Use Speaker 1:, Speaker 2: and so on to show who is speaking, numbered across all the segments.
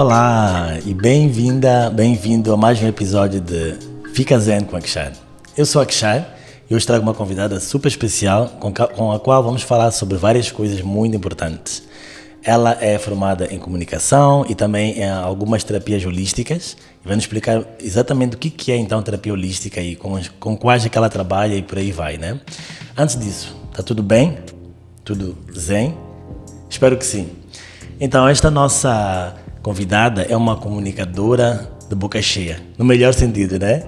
Speaker 1: Olá e bem-vinda, bem-vindo a mais um episódio de Fica Zen com a Kshar. Eu sou a Kshar e hoje trago uma convidada super especial com a qual vamos falar sobre várias coisas muito importantes. Ela é formada em comunicação e também em algumas terapias holísticas e vai nos explicar exatamente o que é então terapia holística e com, com quais é que ela trabalha e por aí vai, né? Antes disso, tá tudo bem? Tudo zen? Espero que sim. Então, esta nossa convidada é uma comunicadora de boca cheia, no melhor sentido, né?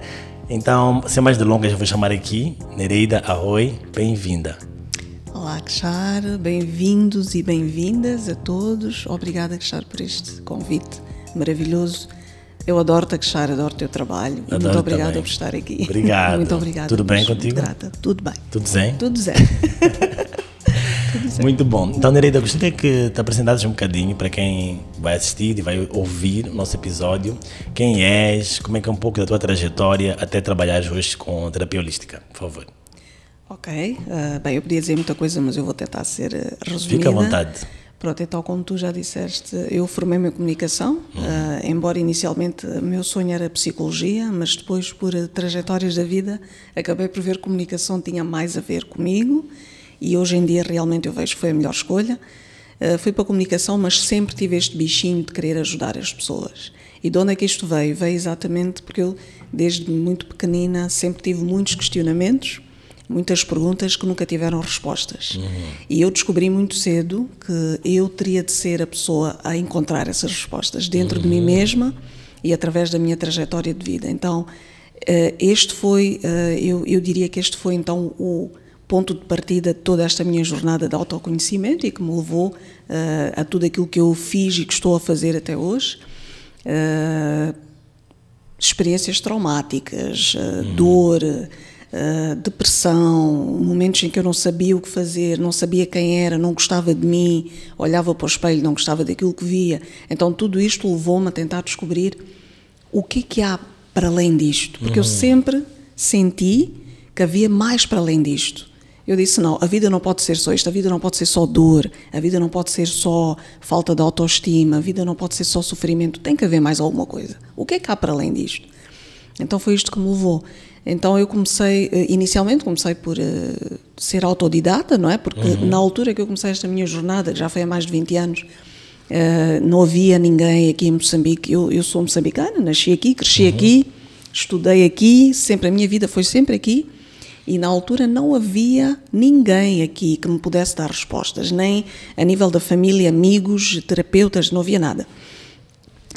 Speaker 1: Então, sem mais delongas, eu vou chamar aqui Nereida Arroi, bem-vinda.
Speaker 2: Olá, Kshar, bem-vindos e bem-vindas a todos. Obrigada, Kshar, por este convite maravilhoso. Eu adoro-te, Kshar, adoro o teu trabalho. Adoro muito obrigada também. por estar aqui.
Speaker 1: Obrigado.
Speaker 2: muito obrigada.
Speaker 1: Tudo bem contigo?
Speaker 2: Grata. Tudo bem.
Speaker 1: Tudo zen?
Speaker 2: Tudo zen.
Speaker 1: Muito bom. Então, Nereida, gostaria que te apresentasses um bocadinho para quem vai assistir e vai ouvir o nosso episódio. Quem és, como é que é um pouco da tua trajetória até trabalhar hoje com terapia holística, por favor.
Speaker 2: Ok. Uh, bem, eu podia dizer muita coisa, mas eu vou tentar ser uh, resumida.
Speaker 1: Fica à vontade.
Speaker 2: Pronto, então como tu já disseste, eu formei-me em comunicação, uhum. uh, embora inicialmente o meu sonho era psicologia, mas depois por trajetórias da vida acabei por ver que comunicação tinha mais a ver comigo e hoje em dia realmente eu vejo que foi a melhor escolha. Uh, fui para a comunicação, mas sempre tive este bichinho de querer ajudar as pessoas. E de onde é que isto veio? Veio exatamente porque eu, desde muito pequenina, sempre tive muitos questionamentos, muitas perguntas que nunca tiveram respostas. Uhum. E eu descobri muito cedo que eu teria de ser a pessoa a encontrar essas respostas dentro uhum. de mim uhum. mesma e através da minha trajetória de vida. Então, uh, este foi, uh, eu, eu diria que este foi então o ponto de partida de toda esta minha jornada de autoconhecimento e que me levou uh, a tudo aquilo que eu fiz e que estou a fazer até hoje. Uh, experiências traumáticas, uh, dor, depressão, momentos em que eu não sabia o que fazer, não sabia quem era, não gostava de mim, olhava para o espelho, não gostava daquilo que via. Então tudo isto levou-me a tentar descobrir o que é que há para além disto, porque uhum. eu sempre senti que havia mais para além disto. Eu disse: não, a vida não pode ser só isto, a vida não pode ser só dor, a vida não pode ser só falta de autoestima, a vida não pode ser só sofrimento, tem que haver mais alguma coisa. O que é que há para além disto? Então foi isto que me levou. Então eu comecei, eh, inicialmente comecei por uh, ser autodidata, não é? Porque uhum. na altura que eu comecei esta minha jornada, já foi há mais de 20 anos, uh, não havia ninguém aqui em Moçambique. Eu, eu sou moçambicana, nasci aqui, cresci uhum. aqui, estudei aqui, sempre a minha vida foi sempre aqui e na altura não havia ninguém aqui que me pudesse dar respostas, nem a nível da família, amigos, terapeutas, não havia nada.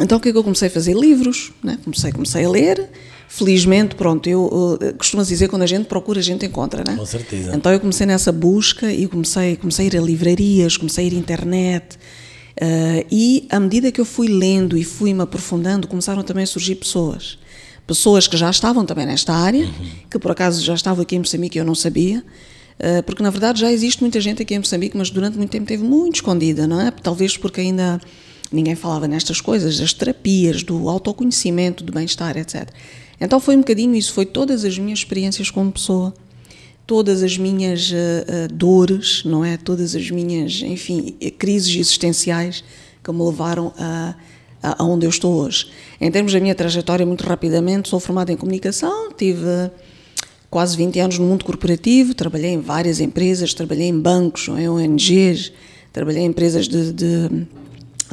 Speaker 2: Então o que é que eu comecei a fazer? Livros, né? comecei, comecei a ler. Felizmente, pronto, eu, eu costumo dizer quando a gente procura, a gente encontra, né?
Speaker 1: Com certeza.
Speaker 2: Então eu comecei nessa busca e comecei, comecei a ir a livrarias, comecei a ir à internet. Uh, e à medida que eu fui lendo e fui me aprofundando, começaram também a surgir pessoas pessoas que já estavam também nesta área, uhum. que por acaso já estavam aqui em Moçambique e eu não sabia, eh, porque na verdade já existe muita gente aqui em Moçambique, mas durante muito tempo esteve muito escondida, não é? Talvez porque ainda ninguém falava nestas coisas, das terapias, do autoconhecimento, do bem-estar, etc. Então foi um bocadinho isso, foi todas as minhas experiências como pessoa, todas as minhas uh, dores, não é? Todas as minhas, enfim, crises existenciais que me levaram a aonde eu estou hoje. Em termos da minha trajetória, muito rapidamente, sou formada em comunicação, tive quase 20 anos no mundo corporativo, trabalhei em várias empresas, trabalhei em bancos, em ONGs, trabalhei em empresas de, de, de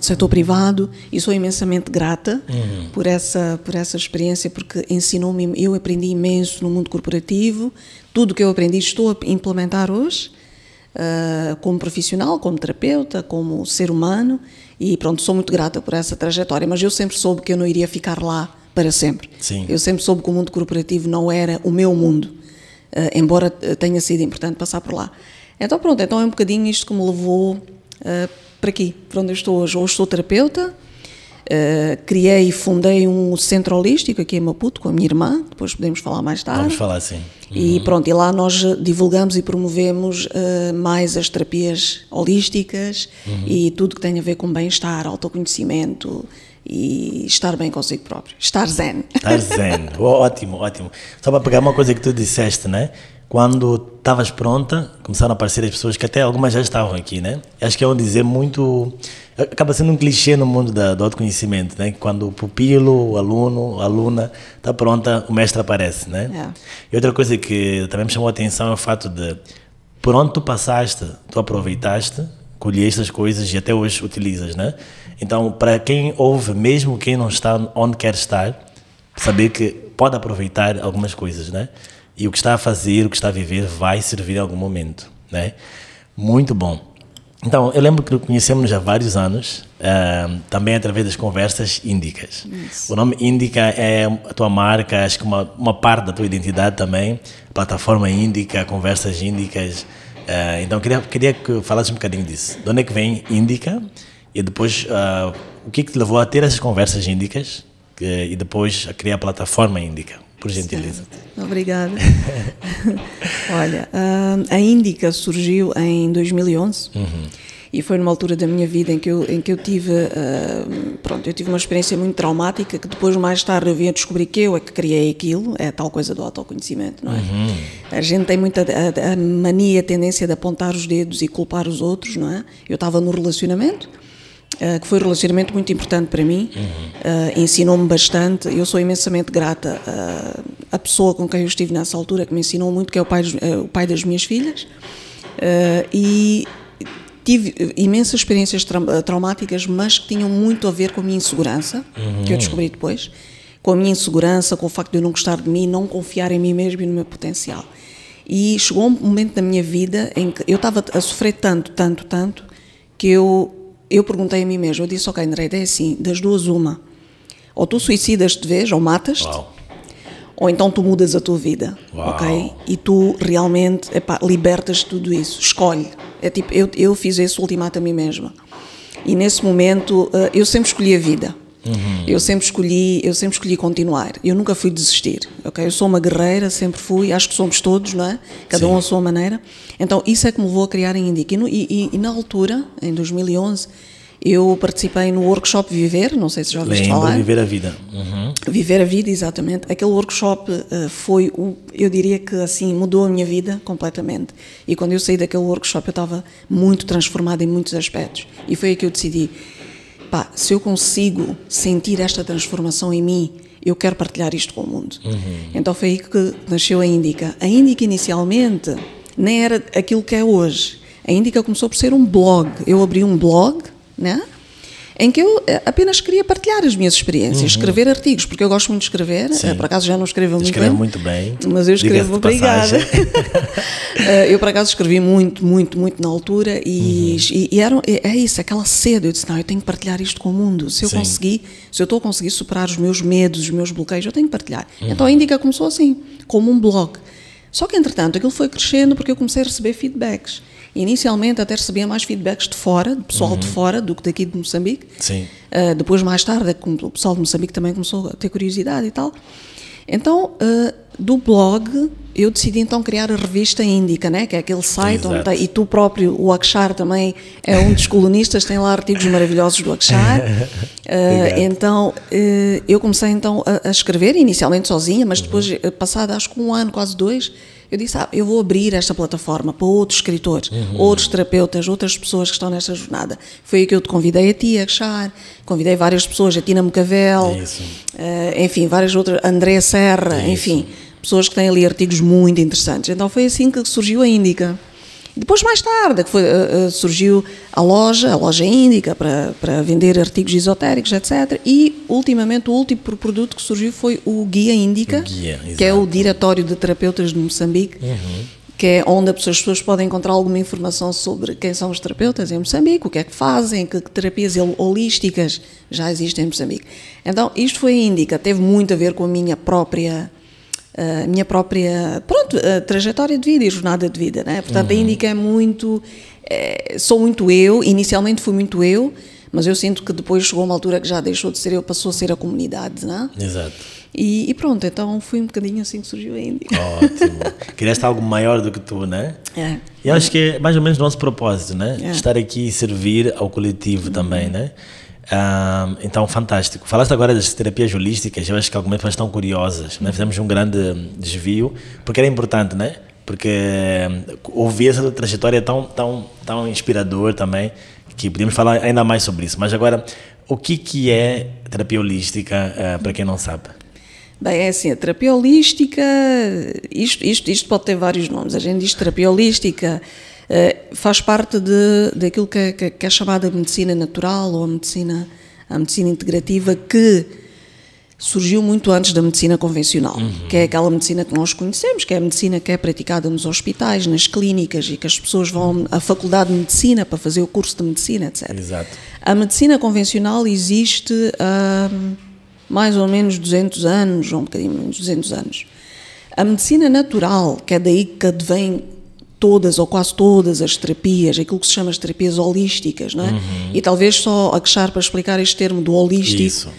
Speaker 2: setor privado e sou imensamente grata uhum. por essa por essa experiência porque ensinou-me eu aprendi imenso no mundo corporativo tudo que eu aprendi estou a implementar hoje uh, como profissional como terapeuta como ser humano e pronto, sou muito grata por essa trajetória, mas eu sempre soube que eu não iria ficar lá para sempre.
Speaker 1: Sim.
Speaker 2: Eu sempre soube que o mundo corporativo não era o meu mundo, uh, embora tenha sido importante passar por lá. Então pronto, então é um bocadinho isto que me levou uh, para aqui, para onde eu estou hoje. Hoje sou terapeuta, Uh, criei e fundei um centro holístico aqui em Maputo com a minha irmã, depois podemos falar mais tarde.
Speaker 1: Vamos falar sim.
Speaker 2: Uhum. E pronto, e lá nós divulgamos e promovemos uh, mais as terapias holísticas uhum. e tudo que tem a ver com bem-estar, autoconhecimento e estar bem consigo próprio. Estar zen.
Speaker 1: Estar zen. ótimo, ótimo. Só para pegar uma coisa que tu disseste, né? Quando estavas pronta, começaram a aparecer as pessoas que até algumas já estavam aqui, né? Acho que é um dizer muito acaba sendo um clichê no mundo da, do autoconhecimento, né? Quando o pupilo, o aluno, a aluna está pronta, o mestre aparece, né?
Speaker 2: É.
Speaker 1: E outra coisa que também me chamou a atenção é o fato de por onde tu passaste, tu aproveitaste, colheste as coisas e até hoje utilizas, né? Então, para quem ouve, mesmo quem não está onde quer estar, saber que pode aproveitar algumas coisas, né? E o que está a fazer, o que está a viver, vai servir em algum momento, né? Muito bom. Então, eu lembro que conhecemos há vários anos, uh, também através das conversas índicas. Isso. O nome Índica é a tua marca, acho que uma, uma parte da tua identidade também, plataforma Índica, conversas índicas. Uh, então, queria, queria que falasse um bocadinho disso. De onde é que vem Índica? E depois, uh, o que, é que te levou a ter essas conversas índicas que, e depois a criar a plataforma Índica? Por gentileza.
Speaker 2: Certo. Obrigada. Olha, a Índica surgiu em 2011. Uhum. E foi numa altura da minha vida em que eu, em que eu tive, uh, pronto, eu tive uma experiência muito traumática que depois mais tarde eu vim a descobrir que eu é que criei aquilo, é a tal coisa do autoconhecimento, não é? Uhum. A gente tem muita a, a mania, a tendência de apontar os dedos e culpar os outros, não é? Eu estava no relacionamento, Uh, que foi um relacionamento muito importante para mim, uhum. uh, ensinou-me bastante. Eu sou imensamente grata uh, à pessoa com quem eu estive nessa altura, que me ensinou muito, que é o pai, o pai das minhas filhas. e tive imensas experiências tra traumáticas, mas que tinham muito a ver com a minha insegurança, uhum. que eu descobri depois, com a minha insegurança, com o facto de eu não gostar de mim, não confiar em mim mesmo e no meu potencial. E chegou um momento da minha vida em que eu estava a sofrer tanto, tanto, tanto, que eu eu perguntei a mim mesmo, eu disse, ok, Nereida, é assim, das duas uma, ou tu suicidas de vez, ou matas-te, ou então tu mudas a tua vida, Uau. ok? E tu realmente, epá, libertas tudo isso, escolhe. É tipo, eu, eu fiz esse ultimato a mim mesma. E nesse momento, uh, eu sempre escolhi a vida. Uhum. Eu sempre escolhi, eu sempre escolhi continuar. Eu nunca fui desistir. Ok, eu sou uma guerreira, sempre fui. Acho que somos todos, não é? Cada Sim. um à sua maneira. Então isso é que me levou a criar a Indica. E, e, e, na altura, em 2011, eu participei no workshop Viver. Não sei se já ouviste falar.
Speaker 1: Viver a vida. Uhum.
Speaker 2: Viver a vida, exatamente. Aquele workshop uh, foi o, eu diria que assim mudou a minha vida completamente. E quando eu saí daquele workshop, eu estava muito transformada em muitos aspectos. E foi aí que eu decidi pá, se eu consigo sentir esta transformação em mim, eu quero partilhar isto com o mundo. Uhum. Então foi aí que nasceu a Índica. A Índica inicialmente nem era aquilo que é hoje. A Índica começou por ser um blog. Eu abri um blog, né? Em que eu eh, apenas queria partilhar as minhas experiências, uhum. escrever artigos, porque eu gosto muito de escrever, Sim. por acaso já não escrevo muito
Speaker 1: Escreve
Speaker 2: bem.
Speaker 1: muito bem.
Speaker 2: Mas eu escrevo, obrigada. Eh, eu por acaso escrevi muito, muito, muito na altura e, uhum. e, e era, é, isso, aquela sede, eu disse, não, eu tenho que partilhar isto com o mundo, se eu Sim. conseguir, se eu estou a conseguir superar os meus medos, os meus bloqueios, eu tenho que partilhar. Uhum. Então a Indica começou assim, como um blog. Só que entretanto aquilo foi crescendo porque eu comecei a receber feedbacks. Inicialmente até recebia mais feedbacks de fora, de pessoal uhum. de fora, do que daqui de Moçambique.
Speaker 1: Sim.
Speaker 2: Uh, depois, mais tarde, é o pessoal de Moçambique também começou a ter curiosidade e tal. Então, uh, do blog, eu decidi então criar a revista Índica, né? que é aquele site Exato. onde tá, e tu próprio, o Akshar também é um dos colunistas, tem lá artigos maravilhosos do Akshar. uh, então, uh, eu comecei então a, a, escrever, inicialmente sozinha, mas depois, uhum. passado acho que um ano, quase dois, eu disse, ah, eu vou abrir esta plataforma para outros escritores, uhum. outros terapeutas, outras pessoas que estão nesta jornada. Foi aí que eu te convidei a ti, a Char, convidei várias pessoas, a Tina Mocavel, uh, enfim, várias outras, André Serra, Isso. enfim, pessoas que têm ali artigos muito interessantes. Então foi assim que surgiu a Índica. Depois, mais tarde, que foi, uh, surgiu a loja, a loja Índica, para, para vender artigos esotéricos, etc. E, ultimamente, o último produto que surgiu foi o Guia Índica, Guia, que é o Diretório de Terapeutas de Moçambique, uhum. que é onde as pessoas podem encontrar alguma informação sobre quem são os terapeutas em Moçambique, o que é que fazem, que, que terapias holísticas já existem em Moçambique. Então, isto foi a Índica, teve muito a ver com a minha própria a minha própria pronto, trajetória de vida e jornada de vida, né? Portanto, uhum. a Índica é muito é, sou muito eu, inicialmente fui muito eu, mas eu sinto que depois chegou uma altura que já deixou de ser eu, passou a ser a comunidade, né?
Speaker 1: Exato.
Speaker 2: E, e pronto, então foi um bocadinho assim que surgiu a Índica.
Speaker 1: Ótimo. Querias algo maior do que tu, né?
Speaker 2: É.
Speaker 1: E acho que é mais ou menos o nosso propósito, né? É. Estar aqui e servir ao coletivo uhum. também, né? Um, então, fantástico. Falaste agora das terapias holísticas, eu acho que algumas pessoas estão curiosas. Né? Fizemos um grande desvio, porque era importante, né? Porque ouvir essa trajetória é tão, tão, tão inspirador também, que podemos falar ainda mais sobre isso. Mas agora, o que, que é terapia holística, uh, para quem não sabe?
Speaker 2: Bem, é assim, a terapia holística, isto, isto, isto pode ter vários nomes. A gente diz terapia holística, faz parte de, daquilo que, é, que, que é chamada medicina natural ou a medicina, a medicina integrativa, que surgiu muito antes da medicina convencional, uhum. que é aquela medicina que nós conhecemos, que é a medicina que é praticada nos hospitais, nas clínicas e que as pessoas vão à faculdade de medicina para fazer o curso de medicina, etc.
Speaker 1: Exato.
Speaker 2: A medicina convencional existe há mais ou menos 200 anos, ou um bocadinho menos 200 anos. A medicina natural, que é daí que advém todas ou quase todas as terapias, aquilo que se chama as terapias holísticas, não é? Uhum. E talvez só aquechar para explicar este termo do holístico. Isso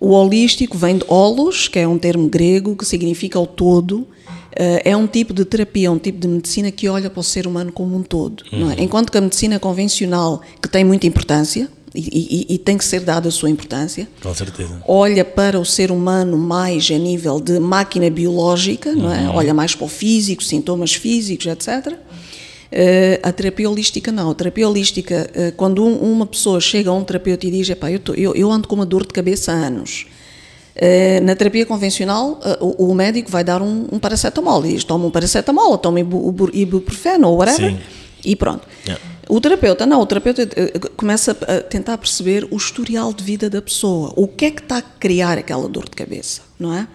Speaker 2: o holístico vem de holos, que é um termo grego que significa o todo. Eh, é um tipo de terapia, um tipo de medicina que olha para o ser humano como um todo. Uhum. É? Enquanto que a medicina convencional, que tem muita importância, e, e, e, tem que ser dada a sua importância.
Speaker 1: Com certeza.
Speaker 2: Olha para o ser humano mais a nível de máquina biológica, uhum. não é? Uhum. Olha mais para o físico, sintomas físicos, etc. Uh, a terapia holística não. A terapia holística, uh, quando um, uma pessoa chega a um terapeuta e diz: eu, eu, eu, ando com uma dor de cabeça há anos. Uh, na terapia convencional, o, o, médico vai dar um, um paracetamol. E diz: toma um paracetamol, toma ibuprofeno, ou whatever. Sim. E pronto. Yeah. O terapeuta, não, o terapeuta começa a tentar perceber o historial de vida da pessoa. O que é que está a criar aquela dor de cabeça, não é?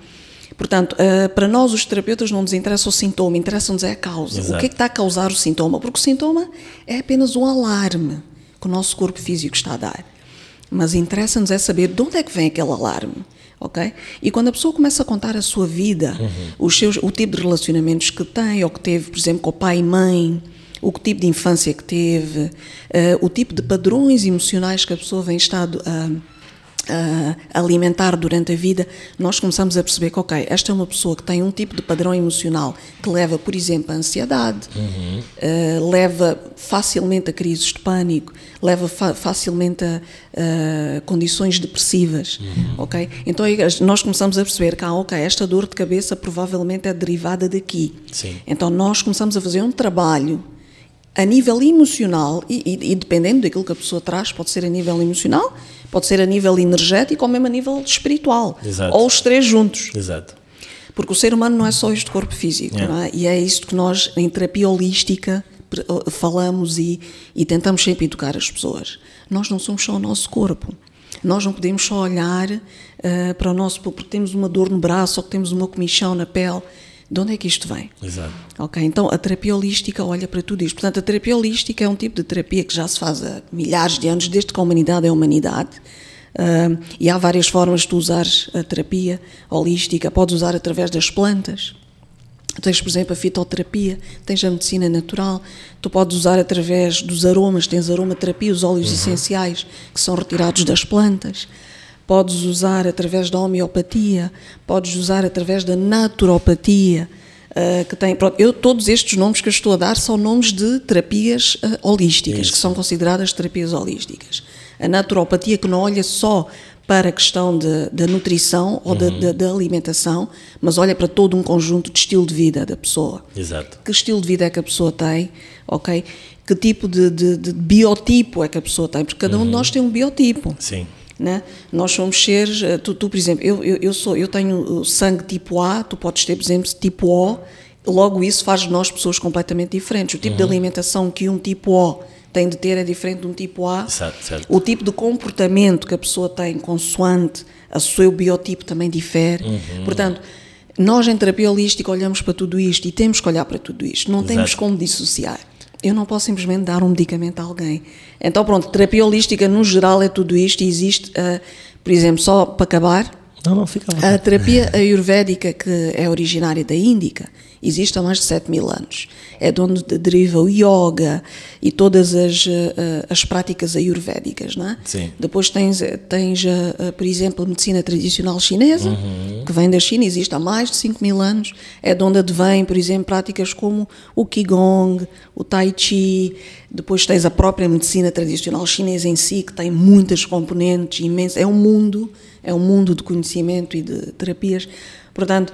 Speaker 2: Portanto, uh, para nós, os terapeutas, não nos interessa o sintoma, interessa-nos é a causa. Exato. O que é que está a causar o sintoma? Porque o sintoma é apenas um alarme que o nosso corpo físico está a dar. Mas interessa-nos é saber de onde é que vem aquele alarme. ok? E quando a pessoa começa a contar a sua vida, uhum. os seus, o tipo de relacionamentos que tem, ou que teve, por exemplo, com o pai e mãe, o tipo de infância que teve, uh, o tipo de padrões emocionais que a pessoa vem estado a. Uh, alimentar durante a vida, nós começamos a perceber que, ok, esta é uma pessoa que tem um tipo de padrão emocional que leva, por exemplo, a ansiedade, uhum. uh, leva facilmente a crises de pânico, leva fa facilmente a uh, condições depressivas, uhum. ok? Então nós começamos a perceber que, ah, ok, esta dor de cabeça provavelmente é derivada daqui.
Speaker 1: Sim.
Speaker 2: Então nós começamos a fazer um trabalho a nível emocional, e, e, e, dependendo daquilo que a pessoa traz, pode ser a nível emocional, pode ser a nível energético ou mesmo a nível espiritual.
Speaker 1: Exato.
Speaker 2: Ou os três juntos.
Speaker 1: Exato.
Speaker 2: Porque o ser humano não é só este corpo físico, yeah. é? E é isto que nós, em terapia holística, falamos e, e tentamos sempre educar as pessoas. Nós não somos só o nosso corpo. Nós não podemos só olhar uh, para o nosso porque temos uma dor no braço ou que temos uma comichão na pele de onde é que isto vem?
Speaker 1: Exato.
Speaker 2: Ok, então a terapia holística olha para tudo isto. Portanto, a terapia holística é um tipo de terapia que já se faz há milhares de anos, desde que a humanidade é a humanidade. Uh, e há várias formas de tu usares a terapia holística. Podes usar através das plantas. Tens, por exemplo, a fitoterapia, tens a medicina natural, tu podes usar através dos aromas, tens aromaterapia, os óleos uhum. essenciais que são retirados das plantas podes usar através da homeopatia, podes usar através da naturopatia, uh, que tem, pronto, eu, todos estes nomes que eu estou a dar são nomes de terapias uh, holísticas, Isso. que são consideradas terapias holísticas. A naturopatia que não olha só para a questão da nutrição ou uhum. da alimentação, mas olha para todo um conjunto de estilo de vida da pessoa.
Speaker 1: Exato.
Speaker 2: Que estilo de vida é que a pessoa tem, ok? Que tipo de, de, de biotipo é que a pessoa tem, porque cada um de uhum. nós tem um biotipo.
Speaker 1: Sim.
Speaker 2: Né? Nós somos seres, eh, tu, tu por exemplo, eu, eu, eu, sou, eu tenho sangue tipo A, tu podes ter, por exemplo, tipo O, logo isso faz de nós pessoas completamente diferentes. O tipo uhum. de alimentação que um tipo O tem de ter é diferente de um tipo A.
Speaker 1: Certo, certo.
Speaker 2: O tipo de comportamento que a pessoa tem consoante o seu biotipo também difere. Uhum. Portanto, nós em terapia holística olhamos para tudo isto e temos que olhar para tudo isto. Não Exato. temos como dissociar eu não posso simplesmente dar um medicamento a alguém. Então, pronto, terapia holística no geral é tudo isto e existe, uh, por exemplo, só para acabar,
Speaker 1: não, não, fica lá.
Speaker 2: a terapia ayurvédica que é originária da Índica existe há mais de 7 mil anos. É de onde deriva o yoga e todas as, uh, as práticas ayurvédicas, não é?
Speaker 1: Sim.
Speaker 2: Depois tens, tens uh, por exemplo, a medicina tradicional chinesa, uhum. que vem da China, existe há mais de 5 mil anos. É de onde advém, por exemplo, práticas como o Qigong, o Tai Chi. Depois tens a própria medicina tradicional chinesa em si, que tem muitas componentes imensas. É um mundo, é um mundo de conhecimento e de terapias. Portanto,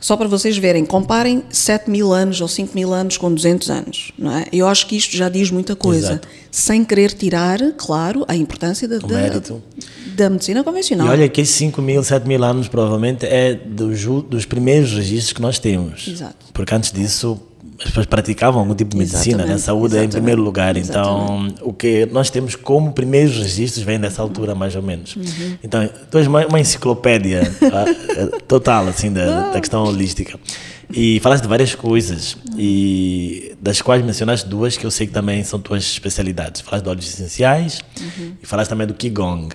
Speaker 2: Só para vocês verem, comparem 7 mil anos ou 5 mil anos com 200 anos, não é? Eu acho que isto já diz muita coisa,
Speaker 1: Exato.
Speaker 2: sem querer tirar, claro, a importância da, da, da medicina convencional.
Speaker 1: E olha que esses 5 mil, 7 mil anos provavelmente é dos, dos primeiros registros que nós temos.
Speaker 2: Exato.
Speaker 1: Porque antes disso as pessoas praticavam algum tipo de medicina, né?
Speaker 2: Exatamente,
Speaker 1: saúde é em
Speaker 2: exatamente,
Speaker 1: primeiro lugar. Então, o que nós temos como primeiros registros vem dessa altura, mais ou menos.
Speaker 2: Uhum.
Speaker 1: Então, tu és uma, uma enciclopédia ah, total, assim, da, da questão holística. E falaste de várias coisas, e das quais mencionaste duas que eu sei que também são tuas especialidades. Falaste de óleos essenciais e falaste também do Qigong.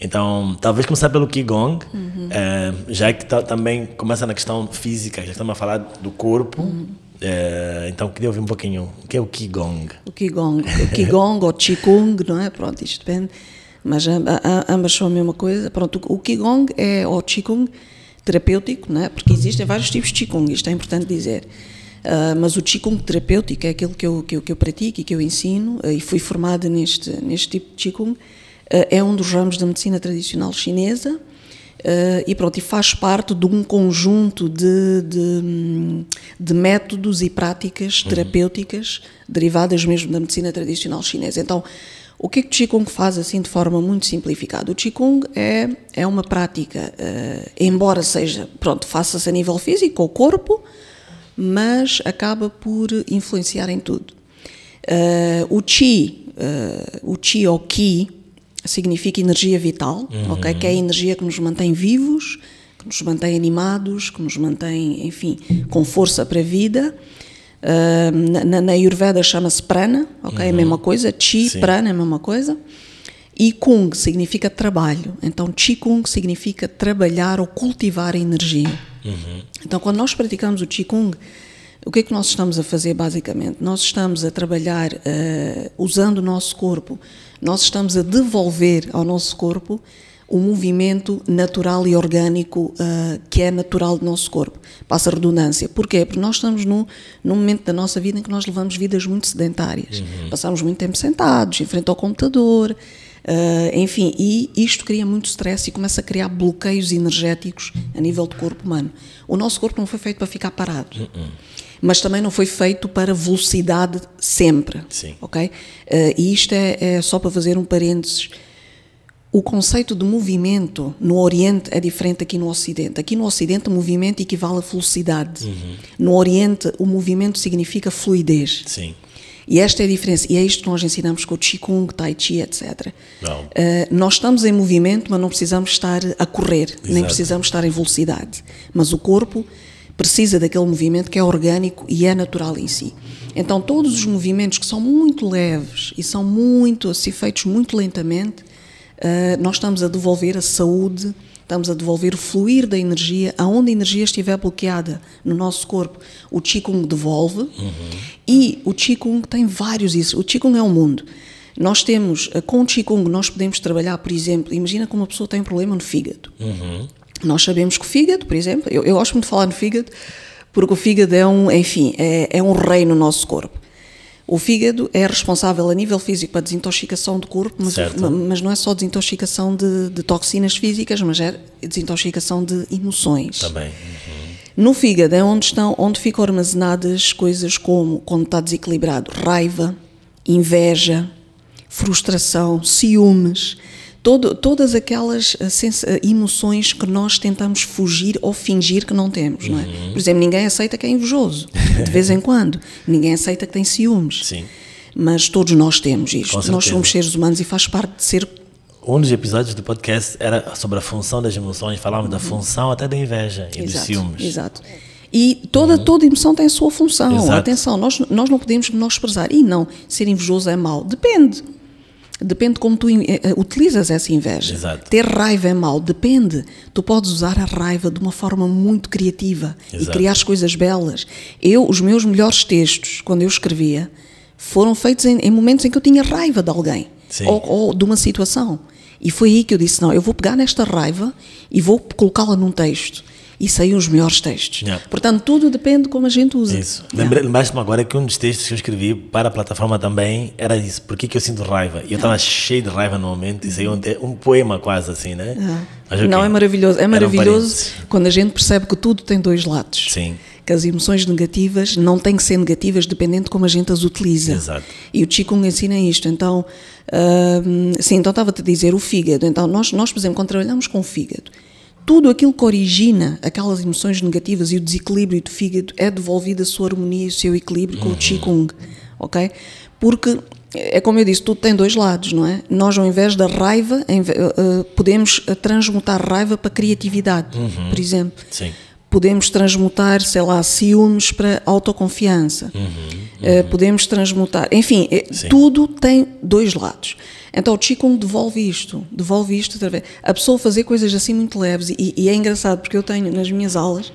Speaker 1: Então, talvez começar pelo Qigong, eh, já que ta- também começa na questão física, já estamos a falar do corpo. Eh, então, queria ouvir um pouquinho o que é o Qigong.
Speaker 2: O Qigong, o Qigong ou Qigong, não é? Pronto, isto depende, mas ambas são a mesma coisa. Pronto, o Qigong é o Qigong terapêutico, não é? Porque existem vários tipos de Qigong, isto é importante dizer. Ah, mas o Qigong terapêutico é aquele que eu, que eu, que eu pratico e que eu ensino, ah, e fui formada neste, neste tipo de Qigong, ah, é um dos ramos da medicina tradicional chinesa, Uh, e pronto, e faz parte de um conjunto de, de, de métodos e práticas terapêuticas derivadas mesmo da medicina tradicional chinesa. Então, o que é que o Qigong faz assim de forma muito simplificada? O Qigong é, é uma prática, uh, embora seja, pronto, faça-se a nível físico, o corpo, mas acaba por influenciar em tudo. Uh, o Qi, o Qi ou Qi, significa energia vital, ok? Que é a energia que nos mantém vivos, que nos mantém animados, que nos mantém, enfim, com força para a vida. Ah, na, na Ayurveda chama-se prana, ok? É a mesma coisa. Chi,
Speaker 1: Sim.
Speaker 2: prana é a mesma coisa. E Kung significa trabalho. Então, Chi Kung significa trabalhar ou cultivar a energia. Então, quando nós praticamos o Chi Kung, o que é que nós estamos a fazer basicamente? Nós estamos a trabalhar eh, usando o nosso corpo, nós estamos a devolver ao nosso corpo o movimento natural e orgânico eh, que é natural do nosso corpo. Passa a redundância. Porquê? Porque nós estamos num, num momento da nossa vida em que nós levamos vidas muito sedentárias. Passamos muito tempo sentados, em frente ao computador, eh, enfim, e isto cria muito stress e começa a criar bloqueios energéticos a nível do corpo humano. O nosso corpo não foi feito para ficar parado mas também não foi feito para velocidade sempre.
Speaker 1: Sim.
Speaker 2: Ok? Eh, e isto é, é só para fazer um parênteses. O conceito de movimento no Oriente é diferente aqui no Ocidente. Aqui no Ocidente, o movimento equivale a velocidade. No Oriente, o movimento significa fluidez.
Speaker 1: Sim.
Speaker 2: E esta é a diferença. E é isto que nós ensinamos com o Qigong, Tai Chi, etc.
Speaker 1: Não.
Speaker 2: Eh, nós estamos em movimento, mas não precisamos estar a correr, nem
Speaker 1: Exato.
Speaker 2: precisamos estar em velocidade. Mas o corpo precisa daquele movimento que é orgânico e é natural em si. Então, todos os movimentos que são muito leves e são muito, assim, feitos muito lentamente, eh, nós estamos a devolver a saúde, estamos a devolver o fluir da energia, aonde a energia estiver bloqueada no nosso corpo, o Qigong devolve. E o Qigong tem vários isso. O Qigong é um mundo. Nós temos, eh, com o Qigong, nós podemos trabalhar, por exemplo, imagina que uma pessoa tem um problema no fígado. Nós sabemos que o fígado, por exemplo, eu, eu gosto muito de falar no fígado, porque o fígado é um, enfim, é, é um rei no nosso corpo. O fígado é responsável a nível físico para a desintoxicação do corpo, mas, mas não é só desintoxicação de, de toxinas físicas, mas é desintoxicação de emoções.
Speaker 1: Também.
Speaker 2: No fígado é onde, estão, onde ficam armazenadas coisas como, quando está desequilibrado, raiva, inveja, frustração, ciúmes, todo, todas aquelas eh, eh, emoções que nós tentamos fugir ou fingir que não temos, não é? Por exemplo, ninguém aceita que é invejoso, de vez em quando. Ninguém aceita que tem ciúmes.
Speaker 1: Sim.
Speaker 2: Mas todos nós temos isto. Nós somos seres humanos e faz parte de ser
Speaker 1: Um dos episódios do podcast era sobre a função das emoções, falávamos da função até da inveja e dos
Speaker 2: Exato,
Speaker 1: ciúmes.
Speaker 2: Exato. E toda, toda emoção tem a sua função.
Speaker 1: Exato.
Speaker 2: Atenção, nós, nós não podemos menosprezar. E não, ser invejoso é mau. Depende. Depende como tu eh, eh, utilizas essa inveja.
Speaker 1: Exato.
Speaker 2: Ter raiva é mau. Depende. Tu podes usar a raiva de uma forma muito criativa e
Speaker 1: Exato.
Speaker 2: criar as coisas belas. Eu, os meus melhores textos, quando eu escrevia, foram feitos em, em momentos em que eu tinha raiva de alguém ou, ou de uma situação. E foi aí que eu disse: não, eu vou pegar nesta raiva e vou colocá-la num texto. E saem os melhores textos.
Speaker 1: Yeah.
Speaker 2: Portanto, tudo depende de como a gente usa.
Speaker 1: Isso. Lembrei- Lembraste-me agora que um dos textos que eu escrevi para a plataforma também era isso. Por que, que eu sinto raiva? E eu estava cheio de raiva no momento e saiu um, um poema quase assim, né? Mas, ok.
Speaker 2: Não, é maravilhoso. É maravilhoso
Speaker 1: parentes.
Speaker 2: quando a gente percebe que tudo tem dois lados.
Speaker 1: Sim.
Speaker 2: Que as emoções negativas não têm que ser negativas dependendo de como a gente as utiliza.
Speaker 1: Exato.
Speaker 2: E o Qigong ensina isto. Então, hum, sim, então estava-te a dizer o fígado. Então, nós, nós, por exemplo, quando trabalhamos com o fígado, tudo aquilo que origina aquelas emoções negativas e o desequilíbrio do fígado é devolvido a sua harmonia e o seu equilíbrio com o Qigong, ok? Porque, é como eu disse, tudo tem dois lados, não é? Nós, ao invés da raiva, eh, eh, podemos transmutar raiva para criatividade, por exemplo.
Speaker 1: Sim.
Speaker 2: Podemos transmutar, sei lá, ciúmes para autoconfiança. Eh, podemos transmutar. Enfim, eh,
Speaker 1: Sim.
Speaker 2: tudo tem dois lados. Então o Qigong devolve isto, devolve isto através. A pessoa fazer coisas assim muito leves. E, e é engraçado porque eu tenho nas minhas aulas.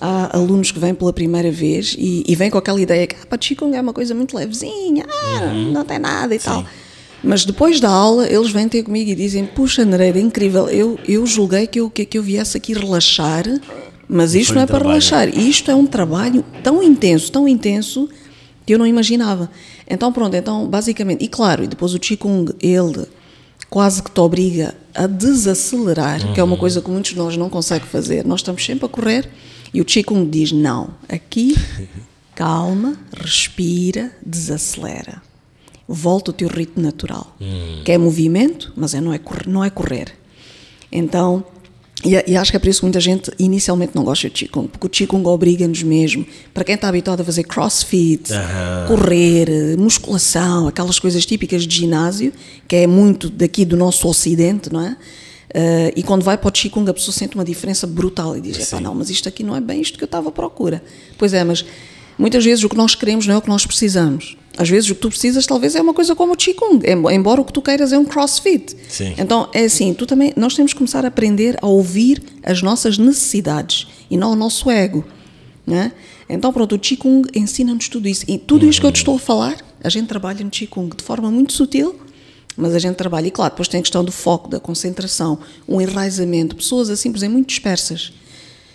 Speaker 2: Há alunos que vêm pela primeira vez e, e vêm com aquela ideia que ah, Qigong é uma coisa muito levezinha, ah, não tem nada e tal. Mas depois da aula, eles vêm ter comigo e dizem: Puxa, Nereida, incrível, eu, eu julguei que eu, que, que eu viesse aqui relaxar, mas isto
Speaker 1: foi
Speaker 2: não é para
Speaker 1: trabalho.
Speaker 2: relaxar. Isto é um trabalho tão intenso, tão intenso, que eu não imaginava. Então, pronto, então, basicamente, e claro, e depois o Qigong, ele quase que te obriga a desacelerar, que é uma coisa que muitos de nós não conseguem fazer. Nós estamos sempre a correr e o Qigong diz: Não, aqui, calma, respira, desacelera volta ao teu ritmo natural, que é movimento, mas é, não, é correr, não é correr. Então, e, e acho que é por isso que muita gente inicialmente não gosta de Qigong, porque o Qigong obriga-nos mesmo, para quem está habituado a fazer crossfit,
Speaker 1: Aham.
Speaker 2: correr, musculação, aquelas coisas típicas de ginásio, que é muito daqui do nosso ocidente, não é? Eh, e quando vai para o Qigong a pessoa sente uma diferença brutal e diz, "Epá, não, mas isto aqui não é bem isto que eu estava à procura. Pois é, mas muitas vezes o que nós queremos não é o que nós precisamos. Às vezes o que tu precisas talvez é uma coisa como o Qigong, em- embora o que tu queiras é um crossfit.
Speaker 1: Sim.
Speaker 2: Então é assim, tu também, nós temos que começar a aprender a ouvir as nossas necessidades e não o nosso ego. Né? Então pronto, o Qigong ensina-nos tudo isso. E tudo isto que eu te estou a falar, a gente trabalha no Qigong de forma muito sutil, mas a gente trabalha. E claro, depois tem a questão do foco, da concentração, um enraizamento. Pessoas assim, por exemplo, muito dispersas.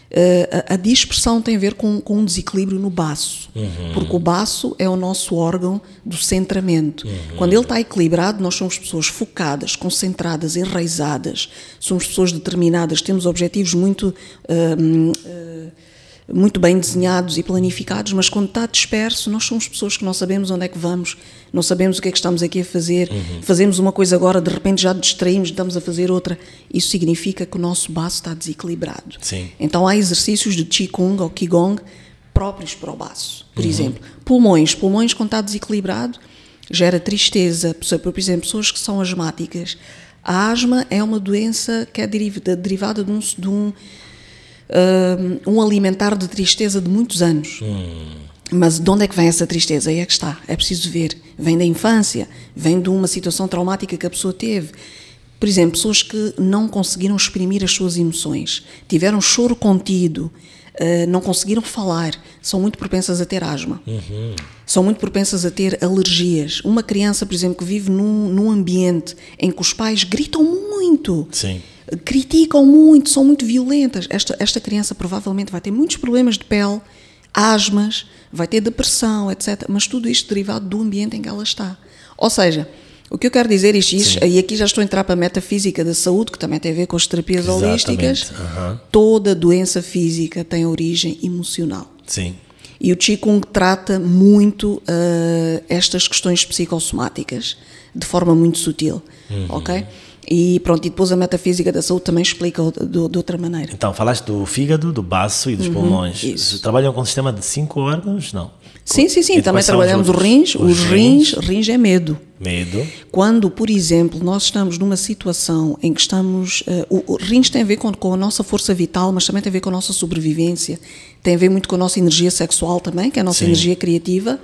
Speaker 2: Uh, a, a dispersão tem a ver com, com um desequilíbrio no baço, porque o baço é o nosso órgão do centramento. Quando ele está equilibrado, nós somos pessoas focadas, concentradas, enraizadas, somos pessoas determinadas, temos objetivos muito. hum, uh, muito bem desenhados e planificados, mas quando está disperso, nós somos pessoas que não sabemos onde é que vamos, não sabemos o que é que estamos aqui a fazer, fazemos uma coisa agora, de repente já distraímos, estamos a fazer outra. Isso significa que o nosso baço está desequilibrado.
Speaker 1: Sim.
Speaker 2: Então há exercícios de Qigong ou Qigong próprios para o baço. Por exemplo, pulmões. Pulmões, quando está desequilibrado, gera tristeza. Por por exemplo, pessoas que são asmáticas. A asma é uma doença que é derivada, derivada de um, de um um, um alimentar de tristeza de muitos anos. Mas de onde é que vem essa tristeza? Aí é que está. É preciso ver. Vem da infância, vem de uma situação traumática que a pessoa teve. Por exemplo, pessoas que não conseguiram exprimir as suas emoções, tiveram choro contido, uh, não conseguiram falar, são muito propensas a ter asma. São muito propensas a ter alergias. Uma criança, por exemplo, que vive num, num ambiente em que os pais gritam muito
Speaker 1: Sim.
Speaker 2: Criticam muito, são muito violentas. Esta, esta criança provavelmente vai ter muitos problemas de pele, asmas, vai ter depressão, etc. Mas tudo isto derivado do ambiente em que ela está. Ou seja, o que eu quero dizer isto, isto e aqui já estou a entrar para a metafísica da saúde, que também tem a ver com as terapias
Speaker 1: Exatamente,
Speaker 2: holísticas.
Speaker 1: aham.
Speaker 2: Toda doença física tem origem emocional.
Speaker 1: Sim.
Speaker 2: E o Qigong trata muito uh, estas questões psicossomáticas de forma muito sutil, ok? E pronto, e depois a metafísica da saúde também explica de, de outra maneira.
Speaker 1: Então, falaste do fígado, do baço e dos pulmões.
Speaker 2: Uhum, isso.
Speaker 1: Trabalham com um sistema de cinco órgãos? Não.
Speaker 2: Sim, sim, sim, também trabalhamos os rins. Os rins, rins é medo.
Speaker 1: Medo.
Speaker 2: Quando, por exemplo, nós estamos numa situação em que estamos. eh, o, o rins tem a ver com, com a nossa força vital, mas também tem a ver com a nossa sobrevivência, tem a ver muito com a nossa energia sexual também, que é a nossa
Speaker 1: Sim.
Speaker 2: energia criativa.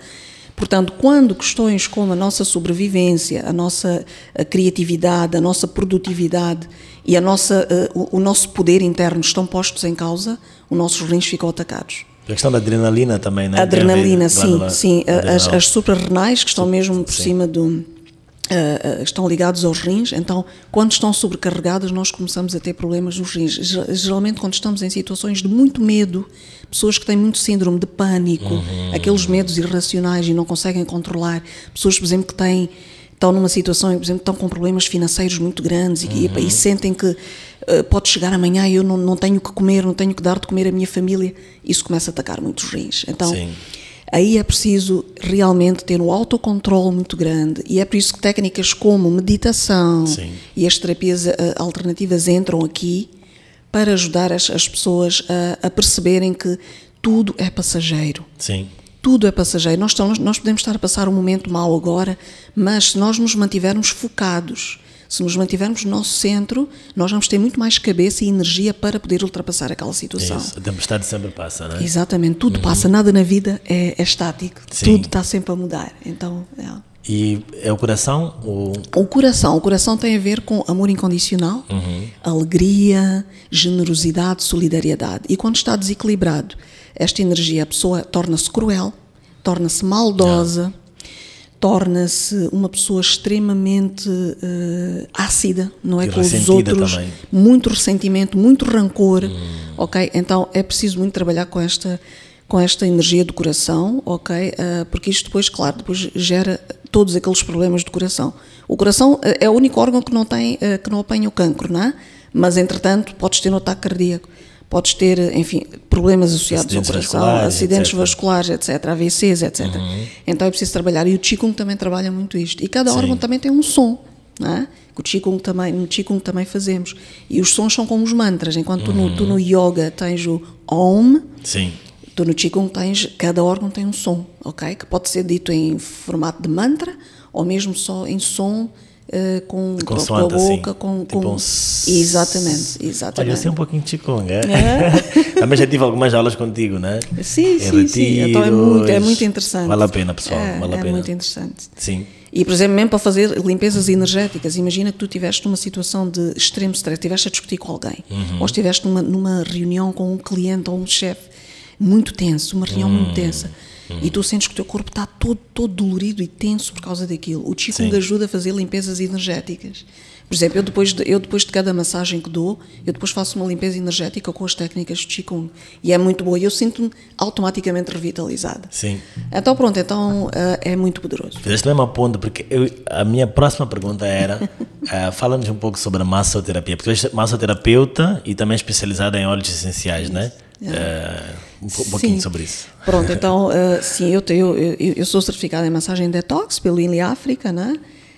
Speaker 2: Portanto, quando questões como a nossa sobrevivência, a nossa eh, criatividade, a nossa produtividade e a nossa, eh, o, o nosso poder interno estão postos em causa, os nossos rins ficam atacados.
Speaker 1: A questão da adrenalina também, né? Ver-
Speaker 2: Adrenalina, sim, sim. As,
Speaker 1: adrenal.
Speaker 2: as suprarrenais, que estão mesmo por
Speaker 1: sim.
Speaker 2: cima do, Uh, uh, estão ligados aos rins, então quando estão sobrecarregadas nós começamos a ter problemas nos rins. Geralmente quando estamos em situações de muito medo, pessoas que têm muito síndrome de pânico, uhum. aqueles medos irracionais e não conseguem controlar, pessoas, por exemplo, que têm estão numa situação, por exemplo, estão com problemas financeiros muito grandes e, uhum. e, e sentem que uh, pode chegar amanhã e eu não, não tenho que comer, não tenho que dar de comer à minha família, isso começa a atacar muitos rins. Então, Sim aí é preciso realmente ter um autocontrole muito grande e é por isso que técnicas como meditação Sim. e as terapias uh, alternativas entram aqui para ajudar as, as pessoas a, a, perceberem que tudo é passageiro.
Speaker 1: Sim.
Speaker 2: Tudo é passageiro. Nós, estamos, nós podemos estar a passar um momento mau agora, mas se nós nos mantivermos focados se nos mantivermos no nosso centro, nós vamos ter muito mais cabeça e energia para poder ultrapassar aquela situação.
Speaker 1: Isso, a tempestade sempre passa, não é?
Speaker 2: Exatamente, tudo uhum. passa, nada na vida é, é estático, Sim. tudo está sempre a mudar. Então, é.
Speaker 1: E é o coração? Ou...
Speaker 2: O coração. O coração tem a ver com amor incondicional, uhum. alegria, generosidade, solidariedade. E quando está desequilibrado, esta energia, a pessoa torna-se cruel, torna-se maldosa, torna-se uma pessoa extremamente uh, ácida, não é?
Speaker 1: E
Speaker 2: com os outros. Também. Muito ressentimento, muito rancor, hum. ok? Então é preciso muito trabalhar com esta com esta energia do coração, ok? Uh, porque isto depois, claro, depois gera todos aqueles problemas do coração. O coração eh, é o único órgão que não tem, uh, que não apanha o cancro, não é? Mas entretanto podes ter um ataque cardíaco podes ter, enfim, problemas associados acidentes ao coração, vasculares, acidentes etc. vasculares, etc., AVCs, etc. Uhum. Então é preciso trabalhar. E o Qigong também trabalha muito isto. E cada Sim. órgão também tem um som, não é? o Qigong também, no Qigong também fazemos. E os sons são como os mantras. Enquanto uhum. tu, no, tu no yoga tens o Om,
Speaker 1: Sim.
Speaker 2: tu no Qigong tens, cada órgão tem um som, ok? Que pode ser dito em formato de mantra ou mesmo só em som Uh, com, com, a boca, assim, com, tipo com... Um... Exatamente, exatamente.
Speaker 1: Olha, eu sei um pouquinho de Qigong, é? é? Também já tive algumas aulas contigo, né?
Speaker 2: Sim, sim, retiros, sim. Então é muito, é muito interessante.
Speaker 1: Vale a pena, pessoal,
Speaker 2: é,
Speaker 1: vale a
Speaker 2: é
Speaker 1: pena.
Speaker 2: É muito interessante.
Speaker 1: Sim.
Speaker 2: E, por exemplo, mesmo para fazer limpezas energéticas, imagina que tu estiveste numa situação de extremo stress, estiveste a discutir com alguém, uhum. ou estiveste numa, numa reunião com um cliente ou um chefe muito tenso, uma reunião uhum. muito hum. Tensa e tu sentes que o teu corpo está todo, todo dolorido e tenso por causa daquilo. O Qigong ajuda a fazer limpezas energéticas. Por exemplo, eu depois, de, eu depois de cada massagem que dou, eu depois faço uma limpeza energética com as técnicas de Qigong. E é muito boa. E eu sinto-me automaticamente revitalizada.
Speaker 1: Sim.
Speaker 2: Então, pronto, então uh, é muito poderoso.
Speaker 1: Fizeste mesmo uma ponta, porque eu, a minha próxima pergunta era: uh, fala-nos um pouco sobre a massoterapia. Porque tu és massoterapeuta e também especializada em óleos essenciais, né? Uh, um pouquinho sim. sobre isso.
Speaker 2: Pronto, então, uh, sim, eu, tenho, eu, eu, sou certificada em massagem detox pelo INLI África, né?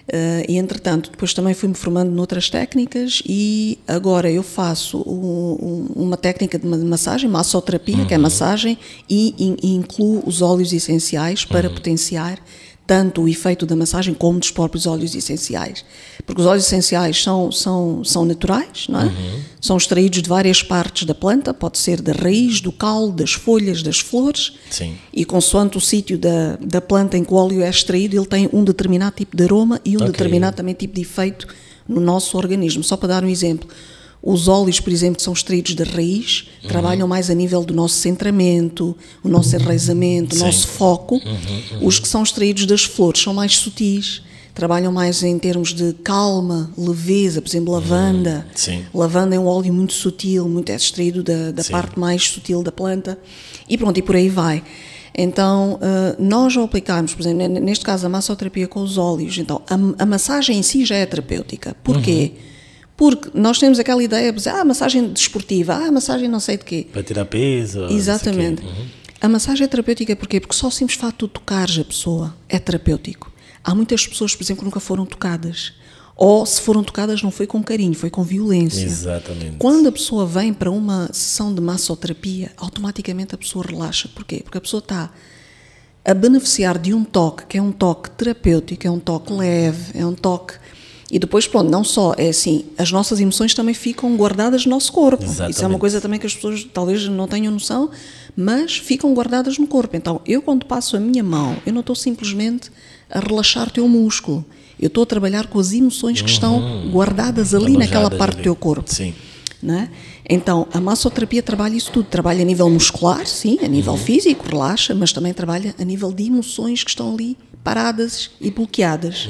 Speaker 2: Uh, e entretanto, depois também fui-me formando noutras técnicas e agora eu faço um, um, uma técnica de massagem, massoterapia, uhum. que é uhum. massagem, e, e, incluo os óleos essenciais para uhum. potenciar tanto o efeito da massagem como dos próprios óleos essenciais. Porque os óleos essenciais são, são, são naturais, não é? Uhum. São extraídos de várias partes da planta, pode ser da raiz, do caule, das folhas, das flores.
Speaker 1: Sim.
Speaker 2: E consoante o sítio da, da planta em que o óleo é extraído, ele tem um determinado tipo de aroma e um okay. determinado também tipo de efeito no nosso organismo. Só para dar um exemplo, os óleos, por exemplo, que são extraídos da raiz, uhum. trabalham mais a nível do nosso centramento, o nosso enraizamento, o nosso foco. Uhum, uhum. Os que são extraídos das flores são mais sutis, trabalham mais em termos de calma, leveza, por exemplo, lavanda.
Speaker 1: Sim.
Speaker 2: Lavanda é um óleo muito sutil, muito é extraído da, da parte mais sutil da planta. E pronto, e por aí vai. Então, uh, nós ao aplicarmos, por exemplo, neste caso a massoterapia com os óleos, então a, a massagem em si já é terapêutica. Porquê? Uhum porque nós temos aquela ideia, ah, massagem desportiva, ah, massagem não sei de quê.
Speaker 1: Para tirar peso.
Speaker 2: Exatamente. Uhum. A massagem é terapêutica porquê? Porque só o simples facto de tocares a pessoa é terapêutico. Há muitas pessoas, por exemplo, que nunca foram tocadas. Ou se foram tocadas não foi com carinho, foi com violência.
Speaker 1: Exatamente.
Speaker 2: Quando a pessoa vem para uma sessão de massoterapia, automaticamente a pessoa relaxa. Porquê? Porque a pessoa está a beneficiar de um toque que é um toque terapêutico, é um toque leve, é um toque e depois, pronto, não só, é assim, as nossas emoções também ficam guardadas no nosso corpo.
Speaker 1: Exatamente.
Speaker 2: Isso é uma coisa também que as pessoas talvez não tenham noção, mas ficam guardadas no corpo. Então, eu quando passo a minha mão, eu não estou simplesmente a relaxar o teu músculo. Eu estou a trabalhar com as emoções que estão uhum. guardadas ali naquela parte ali. do teu corpo.
Speaker 1: Sim.
Speaker 2: É? Então, a massoterapia trabalha isso tudo. Trabalha a nível muscular, sim, a nível uhum. físico, relaxa, mas também trabalha a nível de emoções que estão ali paradas e bloqueadas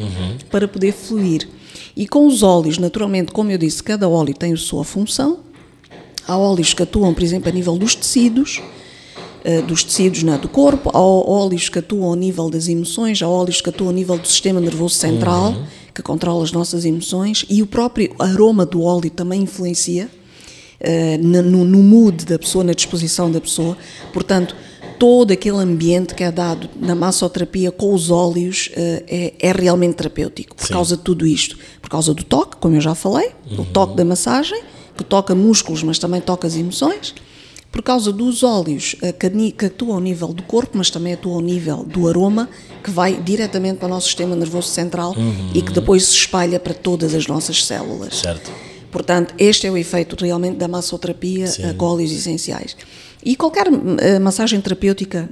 Speaker 2: para poder fluir. E com os óleos, naturalmente, como eu disse, cada óleo tem a sua função. Há óleos que atuam, por exemplo, a nível dos tecidos, eh, dos tecidos né, do corpo, há óleos que atuam ao nível das emoções, há óleos que atuam ao nível do sistema nervoso central, uhum. que controla as nossas emoções, e o próprio aroma do óleo também influencia uh, no, no mood da pessoa, na disposição da pessoa. Portanto, todo aquele ambiente que é dado na massoterapia com os óleos uh, é, é, realmente terapêutico, por Sim. causa de tudo isto. Por causa do toque, como eu já falei, uhum. o toque da massagem, que toca músculos, mas também toca as emoções por causa dos óleos eh, que atuam ao nível do corpo, mas também atuam ao nível do aroma, que vai diretamente para o nosso sistema nervoso central uhum. e que depois se espalha para todas as nossas células.
Speaker 1: Certo.
Speaker 2: Portanto, este é o efeito realmente da massoterapia Sim. com óleos essenciais. E qualquer uh, massagem terapêutica,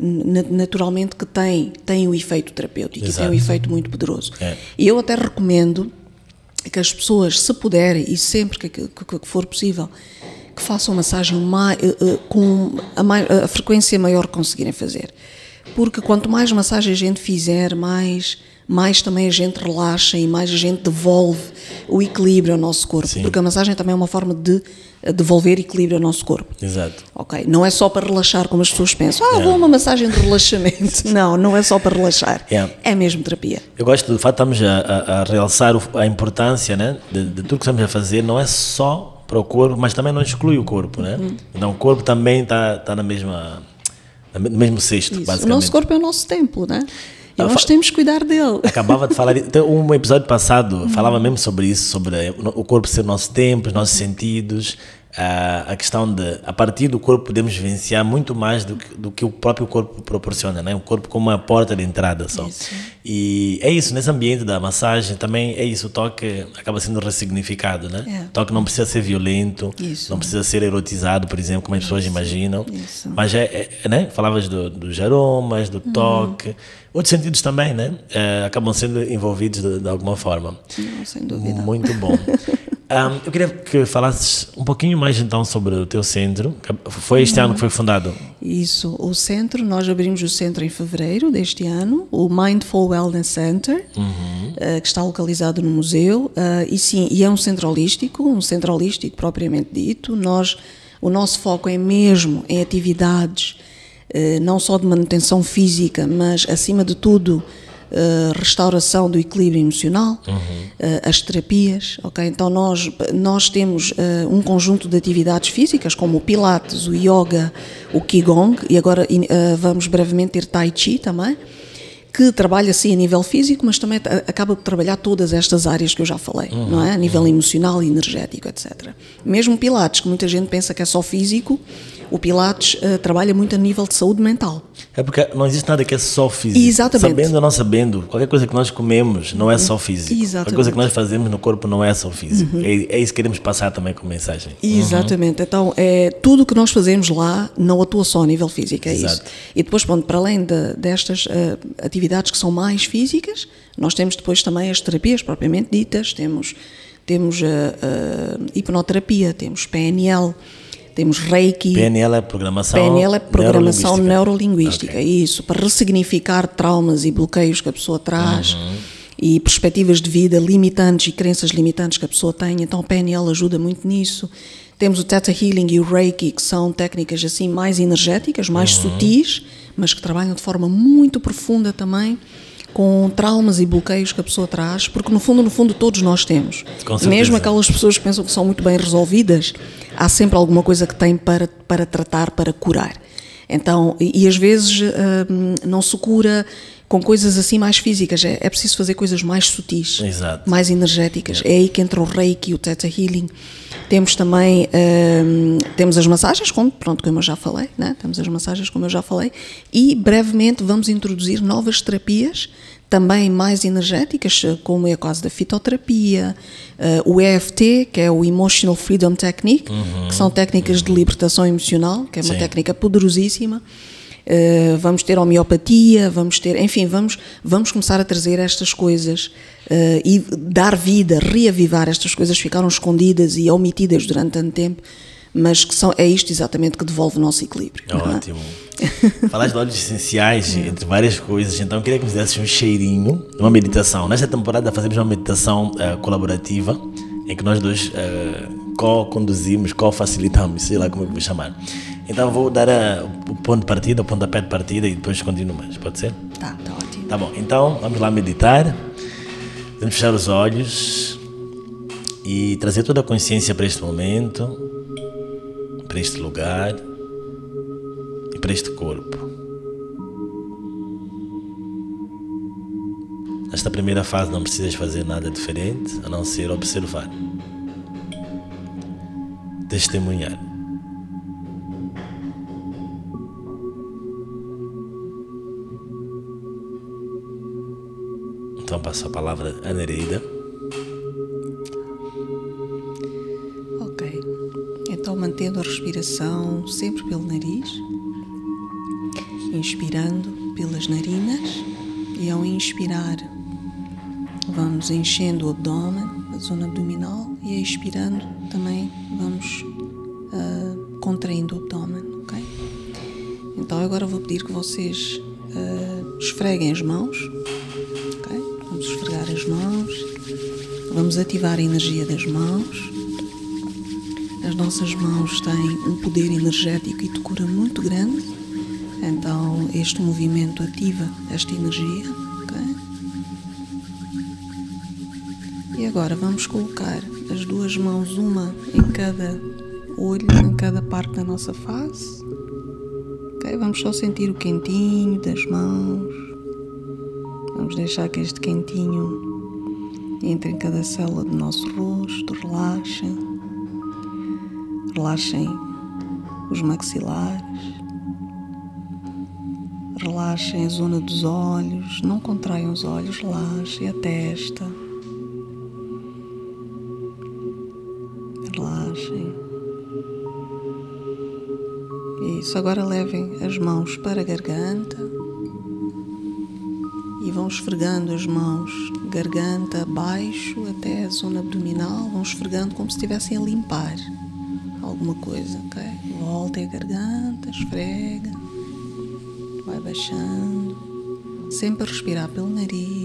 Speaker 2: naturalmente, que tem, tem um efeito terapêutico, Exato. tem um efeito muito poderoso. É. E eu até recomendo que as pessoas, se puderem e sempre que, que, que for possível, que façam massagem mais, uh, uh, com a, mais, a, frequência maior que conseguirem fazer. Porque quanto mais massagem a gente fizer, mais, mais também a gente relaxa e mais a gente devolve o equilíbrio ao nosso corpo. Sim. Porque a massagem também é uma forma de devolver equilíbrio ao nosso corpo.
Speaker 1: Exato.
Speaker 2: Ok, não é só para relaxar como as pessoas pensam. Ah, vou uma massagem de relaxamento. não, não é só para relaxar. Yeah. É mesmo terapia.
Speaker 1: Eu gosto, de fato, estamos a, a, a realçar a importância né, de, de tudo que estamos a fazer. Não é só para o corpo, mas também não exclui o corpo, né? Uhum. Então o corpo também está tá na mesma no mesmo cesto, Isso. basicamente.
Speaker 2: O nosso corpo é o nosso templo, né? E ah, nós temos que cuidar dele.
Speaker 1: Acabava de falar, um episódio passado uhum. falava mesmo sobre isso, sobre o corpo ser o nosso tempo, os nossos sentidos, a, a questão de, a partir do corpo, podemos vivenciar muito mais do que, do que o próprio corpo proporciona, né? O corpo como uma porta de entrada só. Isso. E é isso, nesse ambiente da massagem também é isso, o toque acaba sendo ressignificado, né? É. O toque não precisa ser violento, isso. não precisa ser erotizado, por exemplo, como as pessoas imaginam. Isso. Mas é, é, né? Falavas do, dos aromas, do uhum. toque. Outros sentidos também, né? É, acabam sendo envolvidos de, de alguma forma.
Speaker 2: Não, sem dúvida.
Speaker 1: Muito bom. Um, eu queria que falasses um pouquinho mais então sobre o teu centro. Foi este uhum. ano que foi fundado?
Speaker 2: Isso, o centro, nós abrimos o centro em fevereiro deste ano, o Mindful Wellness Center, uhum. uh, que está localizado no museu. Uh, e sim, e é um centro holístico, um centro holístico propriamente dito. Nós, o nosso foco é mesmo em atividades não só de manutenção física, mas acima de tudo eh, restauração do equilíbrio emocional, uhum. uh, as terapias, ok? Então nós, nós temos um conjunto de atividades físicas como o Pilates, o Yoga, o Qigong e agora vamos brevemente ter Tai Chi também, que trabalha sim a nível físico, mas também acaba por trabalhar todas estas áreas que eu já falei, uhum. não é? A nível uhum. emocional, energético, etc. Mesmo Pilates, que muita gente pensa que é só físico, o Pilates uh, trabalha muito a nível de saúde mental.
Speaker 1: É porque não existe nada que é só físico.
Speaker 2: Exatamente.
Speaker 1: Sabendo ou não sabendo, qualquer coisa que nós comemos não é só físico. Exatamente. Qualquer coisa que nós fazemos no corpo não é só físico. Uhum. É, é, isso que queremos passar também com mensagem.
Speaker 2: Exatamente. Uhum. Então, é, tudo o que nós fazemos lá não atua só a nível físico, é Exato. isso. E depois, pronto, para além de, destas uh, atividades que são mais físicas, nós temos depois também as terapias propriamente ditas, temos, temos a, a hipnoterapia, temos PNL, temos Reiki.
Speaker 1: PNL é programação
Speaker 2: PNL é programação neurolinguística, neurolinguística okay. isso, para ressignificar traumas e bloqueios que a pessoa traz. Uhum. E perspectivas de vida limitantes e crenças limitantes que a pessoa tem, então o PNL ajuda muito nisso. Temos o Theta Healing e o Reiki, que são técnicas assim mais energéticas, mais uhum. sutis, mas que trabalham de forma muito profunda também com traumas e bloqueios que a pessoa traz, porque no fundo, no fundo, todos nós temos. Mesmo aquelas pessoas que pensam que são muito bem resolvidas, há sempre alguma coisa que têm para, para tratar, para curar. Então, e, e às vezes hum, não se cura com coisas assim mais físicas, é, é preciso fazer coisas mais sutis,
Speaker 1: Exato.
Speaker 2: mais energéticas. É. é aí que entra o Reiki, o Theta Healing. Temos também hum, temos as massagens, como, pronto, como eu já falei, né? temos as massagens, como eu já falei, e brevemente vamos introduzir novas terapias também mais energéticas, como é o caso da fitoterapia, uh, o EFT, que é o Emotional Freedom Technique, uhum, que são técnicas uhum. de libertação emocional, que é uma Sim. técnica poderosíssima. Uh, vamos ter homeopatia, vamos ter, enfim, vamos, vamos começar a trazer estas coisas uh, e dar vida, reavivar estas coisas que ficaram escondidas e omitidas durante tanto tempo, mas que são, é isto exatamente que devolve o nosso equilíbrio.
Speaker 1: É ótimo. Falaste de óleos essenciais, entre várias coisas, então queria que me desse um cheirinho de uma meditação. Nesta temporada fazemos uma meditação uh, colaborativa, em que nós dois uh, co-conduzimos, co-facilitamos, sei lá como é que vou chamar. Então vou dar o ponto de partida, o pontapé de partida e depois continuo mais, pode ser?
Speaker 2: Tá, tá ótimo.
Speaker 1: Tá bom, então vamos lá meditar. Vamos fechar os olhos e trazer toda a consciência para este momento, para este lugar e para este corpo. Nesta primeira fase não precisas fazer nada diferente a não ser observar, testemunhar. Então passo a palavra a Nereida.
Speaker 2: Ok. Então mantendo a respiração sempre pelo nariz, inspirando pelas narinas e ao inspirar vamos enchendo o abdômen, a zona abdominal e expirando também vamos uh, contraindo o abdômen, ok? Então agora vou pedir que vocês uh, esfreguem as mãos vamos ativar a energia das mãos. As nossas mãos têm um poder energético e de cura muito grande, então este movimento ativa esta energia. Okay? E agora vamos colocar as duas mãos, uma em cada olho, em cada parte da nossa face. Okay? Vamos só sentir o quentinho das mãos. Vamos deixar que este quentinho entre em cada célula do nosso rosto, relaxem. Relaxem os maxilares. Relaxem a zona dos olhos, não contraiam os olhos, relaxem a testa. Relaxem. Isso, agora levem as mãos para a garganta vão esfregando as mãos, garganta abaixo até a zona abdominal, vão esfregando como se estivessem a limpar alguma coisa, ok? Volta a garganta, esfrega, vai baixando, sempre a respirar pelo nariz.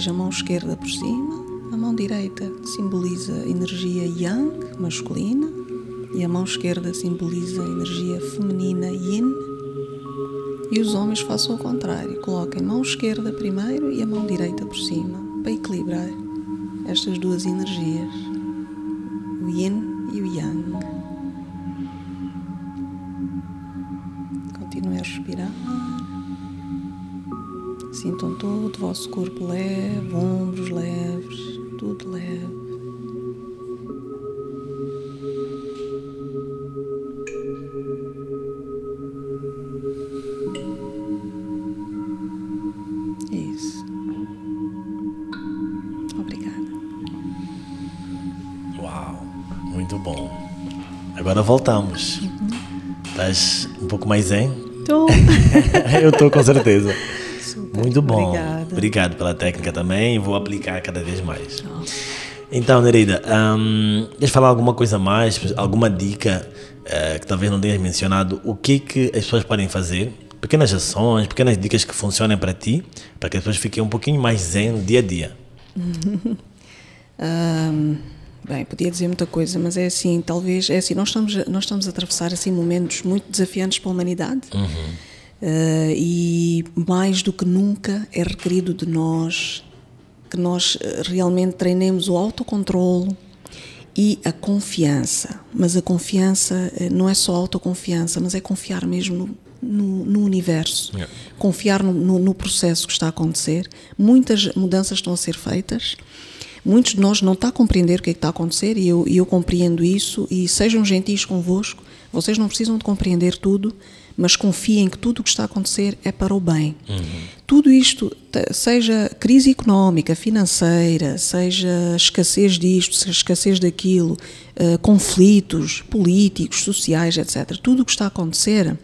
Speaker 2: Depois a mão esquerda por cima. A mão direita simboliza a energia yang, masculina, e a mão esquerda simboliza a energia feminina, yin. E os homens façam o contrário, coloquem a mão esquerda primeiro e a mão direita por cima, para equilibrar estas duas energias, o yin e o yang. respirar. Sintam todo o vosso corpo leve, ombros leves, tudo leve. Isso. Obrigada.
Speaker 1: Uau, muito bom. Agora voltamos. Uhum. Estás um pouco mais zen?
Speaker 2: Tô.
Speaker 1: eu tô com certeza. Muito bom.
Speaker 2: Obrigada.
Speaker 1: Obrigado pela técnica também. Vou aplicar cada vez mais. Oh. Então, Nereida, um, deixa falar alguma coisa mais, alguma dica uh, que talvez não tenhas mencionado. O que que as pessoas podem fazer? Pequenas ações, pequenas dicas que funcionem para ti, para que as pessoas fiquem um pouquinho mais zen no dia a dia.
Speaker 2: um, bem, podia dizer muita coisa, mas é assim, talvez, é assim, nós estamos, nós estamos a atravessar assim momentos muito desafiantes para a humanidade.
Speaker 1: Uhum
Speaker 2: Uh, e mais do que nunca é requerido de nós que nós eh, realmente treinemos o autocontrolo e a confiança. Mas a confiança eh, não é só autoconfiança, mas é confiar mesmo no, no universo,
Speaker 1: yeah.
Speaker 2: confiar no, no, no, processo que está a acontecer. Muitas mudanças estão a ser feitas. Muitos de nós não estão a compreender o que, é que está a acontecer e eu, eu compreendo isso. E sejam gentis convosco. Vocês não precisam de compreender tudo, mas confiem que tudo o que está a acontecer é para o bem. Tudo isto, seja crise económica, financeira, seja escassez disto, seja escassez daquilo, eh, conflitos políticos, sociais, etc. Tudo o que está a acontecer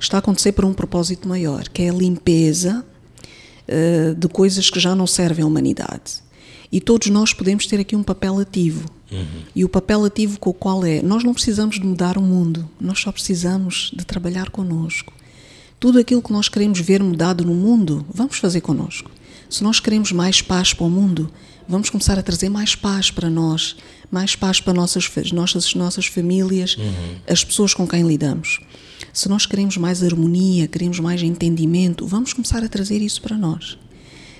Speaker 2: está a acontecer por um propósito maior, que é a limpeza eh, de coisas que já não servem à humanidade. E todos nós podemos ter aqui um papel ativo. E o papel ativo com o qual é, nós não precisamos de mudar o mundo, nós só precisamos de trabalhar connosco. Tudo aquilo que nós queremos ver mudado no mundo, vamos fazer connosco. Se nós queremos mais paz para o mundo, vamos começar a trazer mais paz para nós, mais paz para nossas, nossas, nossas famílias, as pessoas com quem lidamos. Se nós queremos mais harmonia, queremos mais entendimento, vamos começar a trazer isso para nós.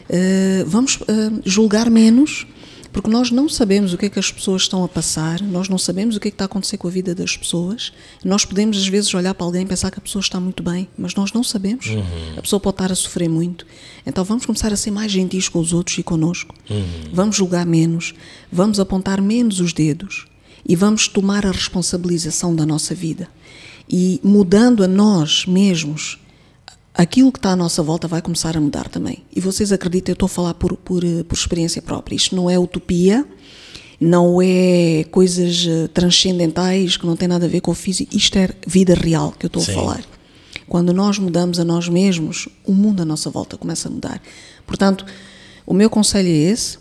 Speaker 2: Uh, vamos uh, julgar menos, porque nós não sabemos o que é que as pessoas estão a passar, nós não sabemos o que é que está a acontecer com a vida das pessoas. Nós podemos, às vezes, olhar para alguém e pensar que a pessoa está muito bem, mas nós não sabemos. A pessoa pode estar a sofrer muito. Então vamos começar a ser mais gentis com os outros e conosco. Vamos julgar menos, vamos apontar menos os dedos e vamos tomar a responsabilização da nossa vida. E mudando a nós mesmos, aquilo que está à nossa volta vai começar a mudar também. E vocês acreditam, eu estou a falar por, por, por experiência própria. Isto não é utopia, não é coisas eh, transcendentais que não têm nada a ver com o físico. Isto é vida real que eu estou a falar. Quando nós mudamos a nós mesmos, o mundo à nossa volta começa a mudar. Portanto, o meu conselho é esse: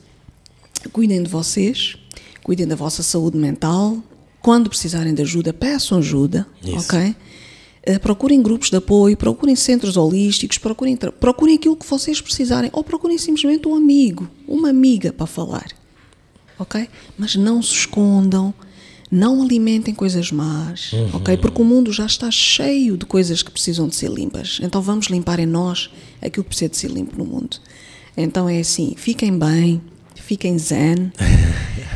Speaker 2: cuidem de vocês, cuidem da vossa saúde mental. Quando precisarem de ajuda, peçam ajuda,
Speaker 1: Isso.
Speaker 2: ok? Eh, procurem grupos de apoio, procurem centros holísticos, procurem, procurem aquilo que vocês precisarem, ou procurem simplesmente um amigo, uma amiga para falar, ok? Mas não se escondam, não alimentem coisas más, ok? Porque o mundo já está cheio de coisas que precisam de ser limpas. Então vamos limpar em nós aquilo que precisa de ser limpo no mundo. Então é assim, fiquem bem, fiquem zen.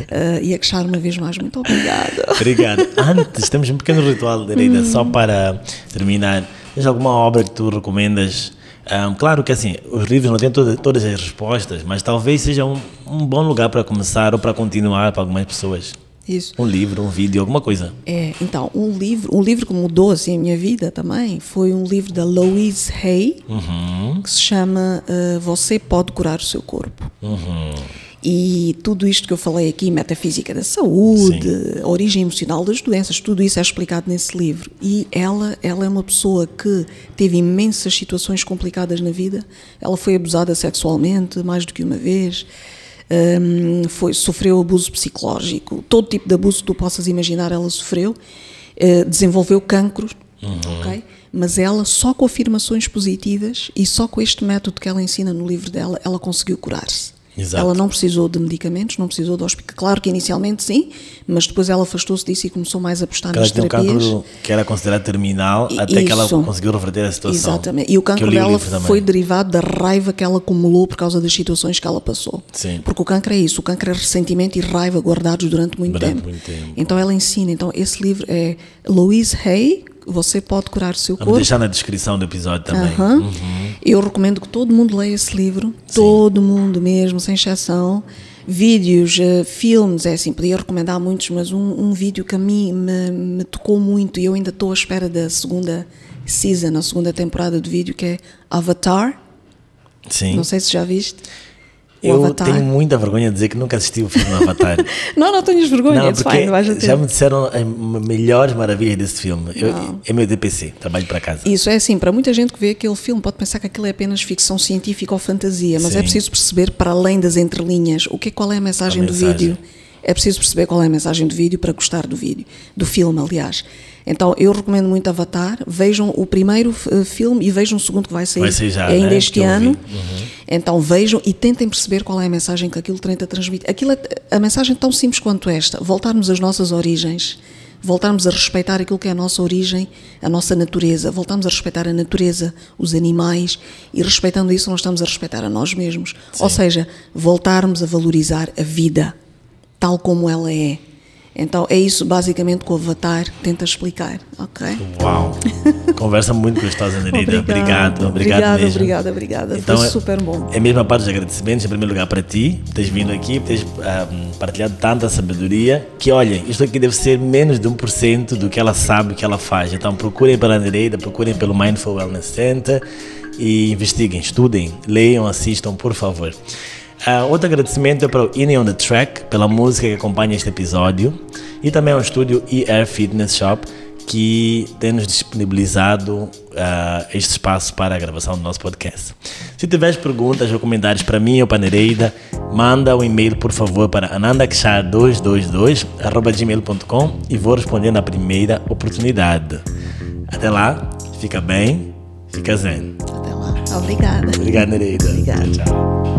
Speaker 2: Eh, e a Kshar, uma vez mais, muito obrigada.
Speaker 1: Obrigado. Antes, temos um pequeno ritual, Derida, só
Speaker 2: Hum.
Speaker 1: para terminar. Tens alguma obra que tu recomendas? Ahm, claro que assim, os livros não têm toda- todas as respostas, mas talvez seja um, um bom lugar para começar ou para continuar para algumas pessoas.
Speaker 2: Isso.
Speaker 1: Um livro, um vídeo, alguma coisa.
Speaker 2: É, então, um livro, um livro que mudou assim a minha vida também foi um livro da Louise Hay, que se chama uh, Você pode curar o seu corpo. E tudo isto que eu falei aqui, metafísica da saúde, a origem emocional das doenças, tudo isso é explicado nesse livro. E ela, ela é uma pessoa que teve imensas situações complicadas na vida. Ela foi abusada sexualmente mais do que uma vez. Hum, foi, sofreu abuso psicológico, todo tipo de abuso que tu possas imaginar ela sofreu, Eh, desenvolveu cancro, ok? Mas ela, só com afirmações positivas e só com este método que ela ensina no livro dela, ela conseguiu curar-se.
Speaker 1: Exato.
Speaker 2: Ela não precisou de medicamentos, não precisou de hospital. Claro que inicialmente sim, mas depois ela afastou-se disso e começou mais a apostar
Speaker 1: Que ela
Speaker 2: nas
Speaker 1: tinha um
Speaker 2: terapias.
Speaker 1: cancro que era considerado terminal,
Speaker 2: E-
Speaker 1: até que ela
Speaker 2: isso.
Speaker 1: conseguiu reverter a situação.
Speaker 2: Exatamente. E o cancro dela foi derivado da raiva que ela acumulou por causa das situações que ela passou.
Speaker 1: Sim.
Speaker 2: Porque o cancro é isso, o cancro é ressentimento e raiva guardados durante muito
Speaker 1: Durante
Speaker 2: tempo.
Speaker 1: muito tempo.
Speaker 2: Então ela ensina, então esse livro é Louise Hay, Você pode curar o seu
Speaker 1: Vamos
Speaker 2: corpo.
Speaker 1: deixar na descrição do episódio também.
Speaker 2: Aham.
Speaker 1: Uhum.
Speaker 2: Eu recomendo que todo mundo leia esse livro, todo mundo mesmo, sem exceção. Vídeos, eh, filmes, é assim, podia recomendar muitos, mas um, um vídeo que a mim me, me tocou muito e eu ainda estou à espera da segunda season, a segunda temporada do vídeo, que é Avatar.
Speaker 1: Sim.
Speaker 2: Não sei se já viste.
Speaker 1: Eu
Speaker 2: Avatar.
Speaker 1: tenho muita vergonha de dizer que nunca assisti o filme do Avatar.
Speaker 2: Não, não tenhas vergonha,
Speaker 1: não, porque
Speaker 2: fine, vais
Speaker 1: já me disseram as melhores maravilhas desse filme. Eu, é meu DPC, trabalho para casa.
Speaker 2: Isso é assim, para muita gente que vê aquele filme pode pensar que aquilo é apenas ficção científica ou fantasia, mas
Speaker 1: Sim.
Speaker 2: é preciso perceber para além das entrelinhas o que é qual é a mensagem,
Speaker 1: A
Speaker 2: do
Speaker 1: mensagem.
Speaker 2: vídeo. É preciso perceber qual é a mensagem do vídeo para gostar do vídeo, do filme, aliás. Então eu recomendo muito Avatar. Vejam o primeiro eh, filme e vejam o segundo que vai sair,
Speaker 1: Vai sair já,
Speaker 2: ainda
Speaker 1: né?
Speaker 2: este ano.
Speaker 1: Uhum.
Speaker 2: Então vejam e tentem perceber qual é a mensagem que aquilo tenta transmitir. Aquilo é, a mensagem é tão simples quanto esta: voltarmos às nossas origens, voltarmos a respeitar aquilo que é a nossa origem, a nossa natureza, voltarmos a respeitar a natureza, os animais e respeitando isso nós estamos a respeitar a nós mesmos. Ou seja, voltarmos a valorizar a vida tal como ela é. Então é isso basicamente que o Avatar tenta explicar, ok?
Speaker 1: Uau! Conversa muito gostosa, Nereida.
Speaker 2: Obrigado,
Speaker 1: obrigado, obrigado
Speaker 2: obrigada,
Speaker 1: mesmo.
Speaker 2: obrigada, obrigada.
Speaker 1: Então,
Speaker 2: Foi
Speaker 1: é-
Speaker 2: super bom.
Speaker 1: É mesmo a parte dos agradecimentos, em primeiro lugar, para ti, por teres vindo aqui, por teres ah, partilhado tanta sabedoria, que olhem, isto aqui deve ser menos de 1% do que ela sabe que ela faz. Então procurem pela Nereida, procurem pelo Mindful Wellness Center e investiguem, estudem, leiam, assistam, por favor. Ah, outro agradecimento é para o In on the Track, pela música que acompanha este episódio, e também ao estúdio ER Fitness Shop, que tem nos disponibilizado ah, este espaço para a gravação do nosso podcast. Se tiveres perguntas ou comentários para mim ou para a Nereida, manda um e-mail, por favor, para anandakshar222.gmail.com e vou responder na primeira oportunidade. Até lá, fica bem, fica zen.
Speaker 2: Até lá. Obrigada.
Speaker 1: Obrigado, Nereida.
Speaker 2: Obrigada.
Speaker 1: Tchau.